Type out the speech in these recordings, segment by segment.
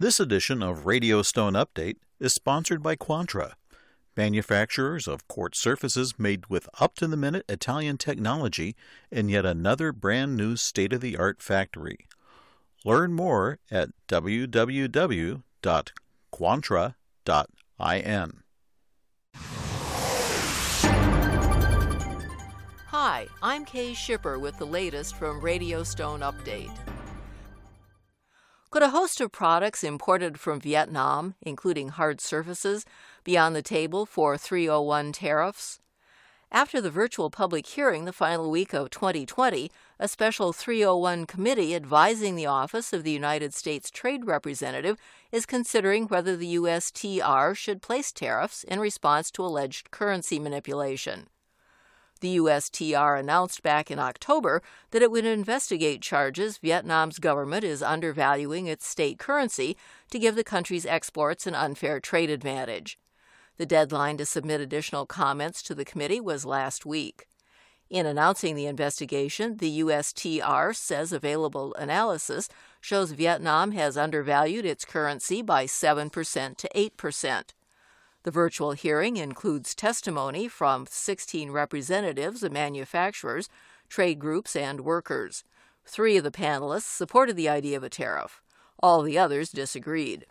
This edition of Radio Stone Update is sponsored by Quantra, manufacturers of quartz surfaces made with up to the minute Italian technology in yet another brand new state of the art factory. Learn more at www.quantra.in. Hi, I'm Kay Shipper with the latest from Radio Stone Update. Could a host of products imported from Vietnam, including hard surfaces, be on the table for 301 tariffs? After the virtual public hearing the final week of 2020, a special 301 committee advising the Office of the United States Trade Representative is considering whether the USTR should place tariffs in response to alleged currency manipulation. The USTR announced back in October that it would investigate charges Vietnam's government is undervaluing its state currency to give the country's exports an unfair trade advantage. The deadline to submit additional comments to the committee was last week. In announcing the investigation, the USTR says available analysis shows Vietnam has undervalued its currency by 7% to 8%. The virtual hearing includes testimony from 16 representatives of manufacturers, trade groups, and workers. Three of the panelists supported the idea of a tariff. All the others disagreed.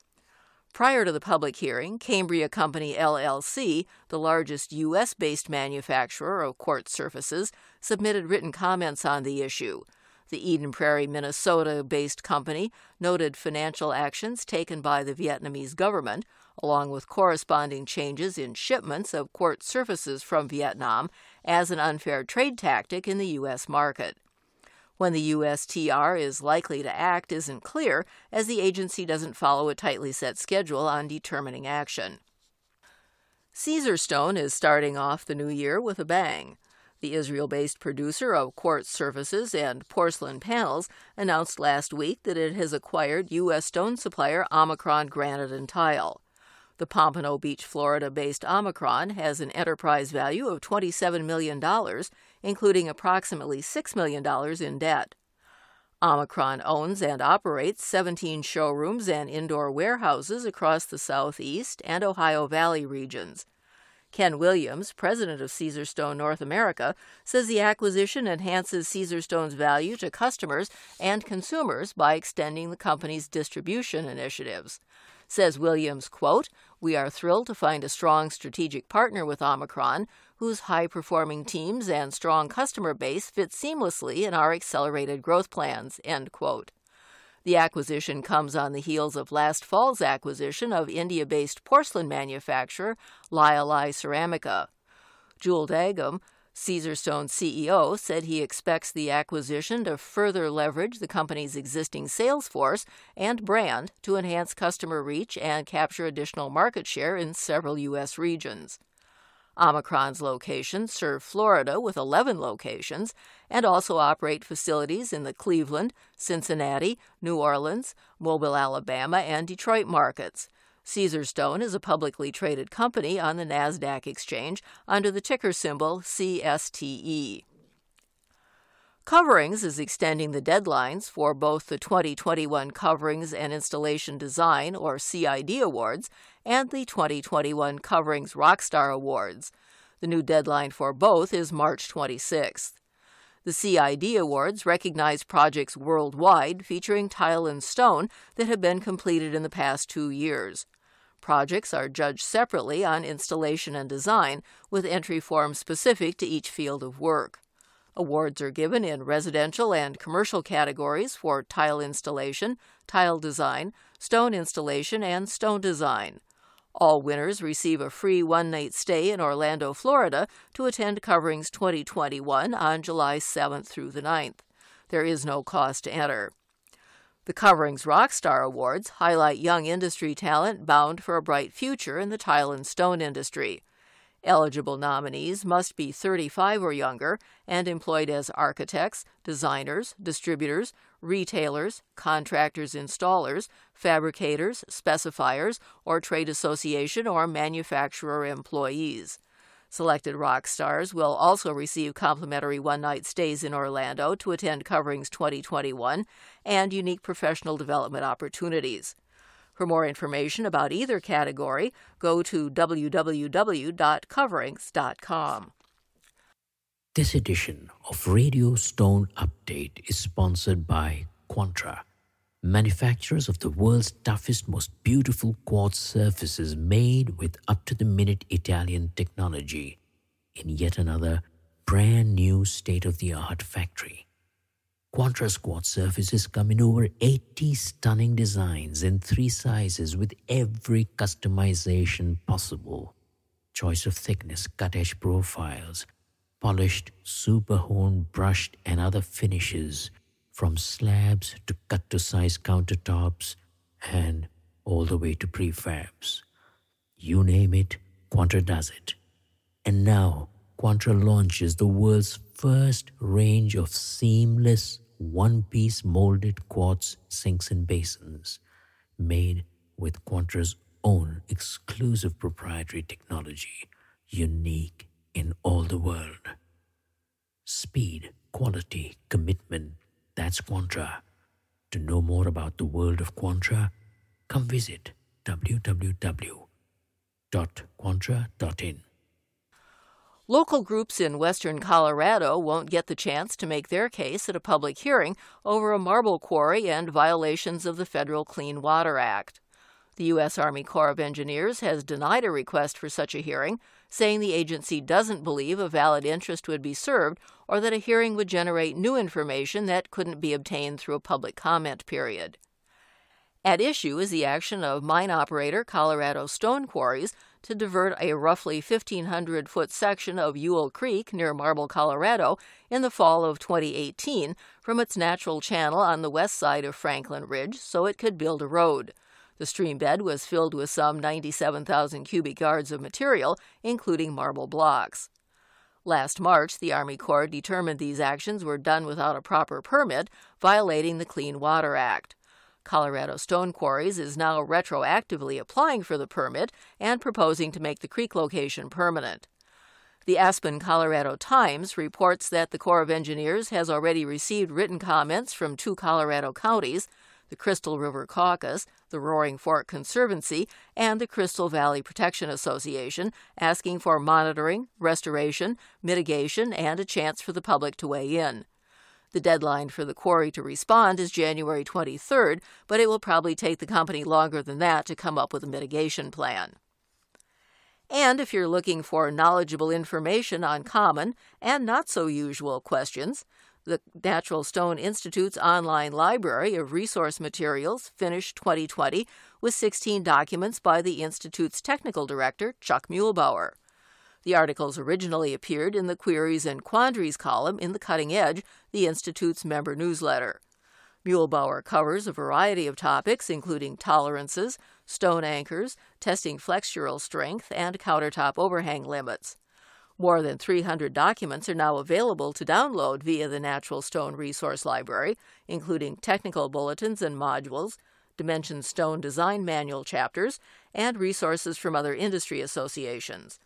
Prior to the public hearing, Cambria Company LLC, the largest U.S. based manufacturer of quartz surfaces, submitted written comments on the issue. The Eden Prairie, Minnesota based company noted financial actions taken by the Vietnamese government along with corresponding changes in shipments of quartz surfaces from Vietnam, as an unfair trade tactic in the U.S. market. When the USTR is likely to act isn't clear, as the agency doesn't follow a tightly set schedule on determining action. Caesarstone is starting off the new year with a bang. The Israel based producer of quartz surfaces and porcelain panels announced last week that it has acquired U.S. stone supplier Omicron Granite and Tile. The Pompano Beach, Florida based Omicron has an enterprise value of $27 million, including approximately $6 million in debt. Omicron owns and operates 17 showrooms and indoor warehouses across the Southeast and Ohio Valley regions. Ken Williams, president of Caesarstone North America, says the acquisition enhances Caesarstone's value to customers and consumers by extending the company's distribution initiatives. Says Williams, quote, We are thrilled to find a strong strategic partner with Omicron, whose high performing teams and strong customer base fit seamlessly in our accelerated growth plans, end quote. The acquisition comes on the heels of last fall's acquisition of India based porcelain manufacturer Lioli Ceramica. Yuval Dagim, Caesarstone CEO said he expects the acquisition to further leverage the company's existing sales force and brand to enhance customer reach and capture additional market share in several U.S. regions. Omicron's locations serve Florida with 11 locations and also operate facilities in the Cleveland, Cincinnati, New Orleans, Mobile, Alabama, and Detroit markets. Caesarstone is a publicly traded company on the NASDAQ exchange under the ticker symbol CSTE. Coverings is extending the deadlines for both the 2021 Coverings and Installation Design, or CID Awards, and the 2021 Coverings Rockstar Awards. The new deadline for both is March 26th. The CID Awards recognize projects worldwide featuring tile and stone that have been completed in the past two years. Projects are judged separately on installation and design, with entry forms specific to each field of work. Awards are given in residential and commercial categories for tile installation, tile design, stone installation, and stone design. All winners receive a free one night stay in Orlando, Florida to attend Coverings 2021 on July 7th through the 9th. There is no cost to enter. The Coverings Rockstar Awards highlight young industry talent bound for a bright future in the tile and stone industry. Eligible nominees must be 35 or younger and employed as architects, designers, distributors, retailers, contractors, installers, fabricators, specifiers, or trade association or manufacturer employees. Selected rock stars will also receive complimentary one night stays in Orlando to attend Coverings 2021 and unique professional development opportunities. For more information about either category, go to www.coverings.com. This edition of Radio Stone Update is sponsored by Quantra, manufacturers of the world's toughest, most beautiful quartz surfaces made with up to the minute Italian technology in yet another brand new state of the art factory. Quantra quartz surfaces come in over 80 stunning designs in three sizes with every customization possible. Choice of thickness, cut edge profiles, polished, super honed, brushed, and other finishes from slabs to cut to size countertops and all the way to prefabs. You name it, Quantra does it. And now, Quantra launches the world's first range of seamless one piece molded quartz sinks and basins made with Quantra's own exclusive proprietary technology, unique in all the world. Speed, quality, commitment that's Quantra. To know more about the world of Quantra, come visit www.quantra.in. Local groups in western Colorado won't get the chance to make their case at a public hearing over a marble quarry and violations of the Federal Clean Water Act. The U.S. Army Corps of Engineers has denied a request for such a hearing, saying the agency doesn't believe a valid interest would be served or that a hearing would generate new information that couldn't be obtained through a public comment period. At issue is the action of mine operator Colorado Stone Quarries to divert a roughly 1,500 foot section of Yule Creek near Marble, Colorado, in the fall of 2018 from its natural channel on the west side of Franklin Ridge so it could build a road. The stream bed was filled with some 97,000 cubic yards of material, including marble blocks. Last March, the Army Corps determined these actions were done without a proper permit, violating the Clean Water Act. Colorado Stone Quarries is now retroactively applying for the permit and proposing to make the creek location permanent. The Aspen, Colorado Times reports that the Corps of Engineers has already received written comments from two Colorado counties the Crystal River Caucus, the Roaring Fork Conservancy, and the Crystal Valley Protection Association, asking for monitoring, restoration, mitigation, and a chance for the public to weigh in. The deadline for the quarry to respond is January 23rd, but it will probably take the company longer than that to come up with a mitigation plan. And if you're looking for knowledgeable information on common and not so usual questions, the Natural Stone Institute's online library of resource materials finished 2020 with 16 documents by the Institute's technical director, Chuck Muehlbauer. The articles originally appeared in the Queries and Quandaries column in The Cutting Edge, the Institute's member newsletter. Muehlbauer covers a variety of topics, including tolerances, stone anchors, testing flexural strength, and countertop overhang limits. More than 300 documents are now available to download via the Natural Stone Resource Library, including technical bulletins and modules, Dimension Stone Design Manual chapters, and resources from other industry associations.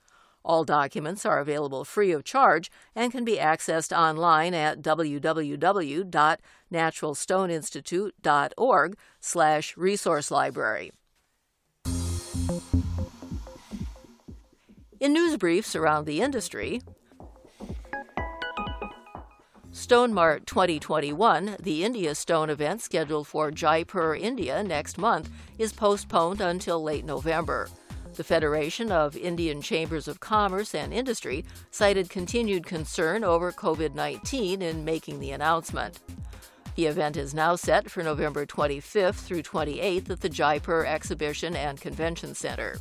All documents are available free of charge and can be accessed online at www.naturalstoneinstitute.org slash resource library. In news briefs around the industry, Stone Mart 2021, the India Stone event scheduled for Jaipur, India next month, is postponed until late November. The Federation of Indian Chambers of Commerce and Industry cited continued concern over COVID 19 in making the announcement. The event is now set for November 25th through 28th at the Jaipur Exhibition and Convention Center.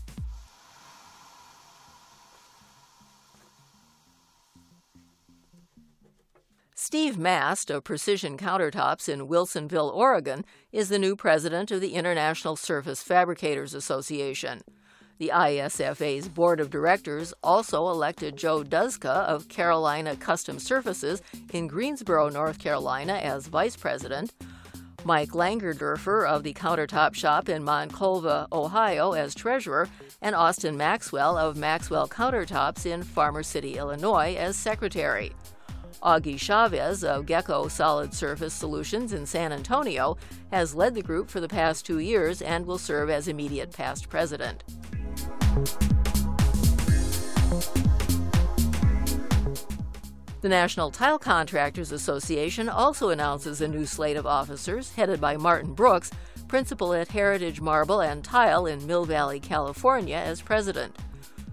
Steve Mast of Precision Countertops in Wilsonville, Oregon, is the new president of the International Surface Fabricators Association. The ISFA's board of directors also elected Joe Duzka of Carolina Custom Surfaces in Greensboro, North Carolina, as vice president, Mike Langerdorfer of the Countertop Shop in Monclova, Ohio, as treasurer, and Austin Maxwell of Maxwell Countertops in Farmer City, Illinois, as secretary. Augie Chavez of Gecko Solid Surface Solutions in San Antonio has led the group for the past two years and will serve as immediate past president. The National Tile Contractors Association also announces a new slate of officers headed by Martin Brooks, principal at Heritage Marble and Tile in Mill Valley, California, as president.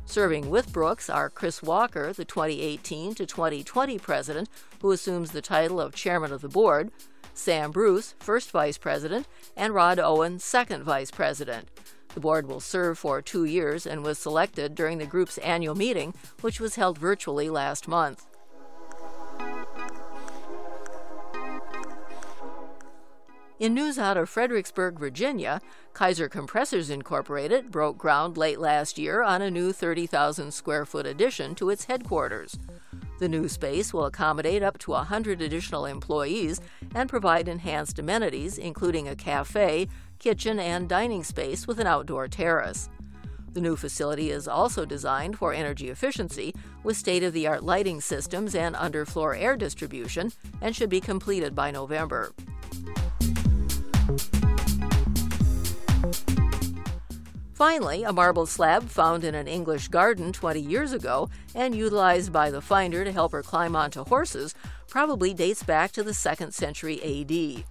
Serving with Brooks are Chris Walker, the 2018 to 2020 president, who assumes the title of chairman of the board, Sam Bruce, first vice president, and Rod Owen, second vice president. The board will serve for two years and was selected during the group's annual meeting, which was held virtually last month. In news out of Fredericksburg, Virginia, Kaeser Compressors Incorporated broke ground late last year on a new 30,000 square foot addition to its headquarters. The new space will accommodate up to 100 additional employees and provide enhanced amenities, including a cafe, kitchen, and dining space with an outdoor terrace. The new facility is also designed for energy efficiency with state of the art lighting systems and underfloor air distribution and should be completed by November. Finally, a marble slab found in an English garden 20 years ago and utilized by the finder to help her climb onto horses probably dates back to the 2nd century AD.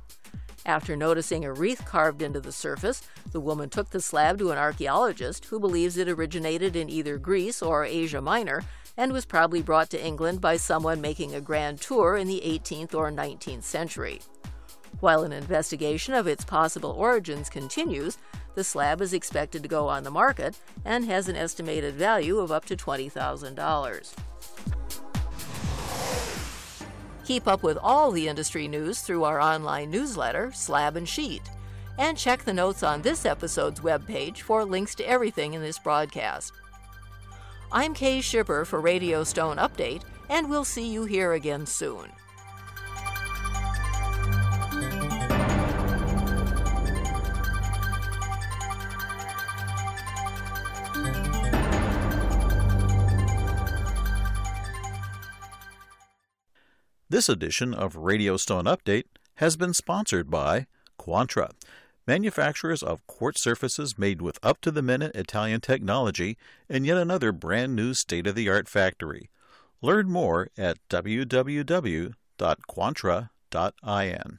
After noticing a wreath carved into the surface, the woman took the slab to an archaeologist who believes it originated in either Greece or Asia Minor and was probably brought to England by someone making a grand tour in the 18th or 19th century. While an investigation of its possible origins continues, the slab is expected to go on the market and has an estimated value of up to $20,000. Keep up with all the industry news through our online newsletter, Slab and Sheet. And check the notes on this episode's webpage for links to everything in this broadcast. I'm Kay Shipper for Radio Stone Update, and we'll see you here again soon. This edition of Radio Stone Update has been sponsored by Quantra, manufacturers of quartz surfaces made with up to the minute Italian technology in yet another brand new state of the art factory. Learn more at www.quantra.in.